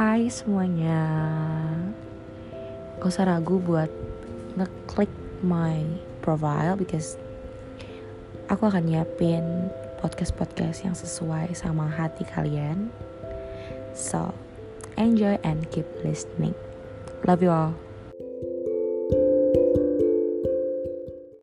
Hai semuanya. Gak usah ragu buat ngeklik my profile Because aku akan nyiapin podcast-podcast yang sesuai sama hati kalian. So, enjoy and keep listening. Love you all.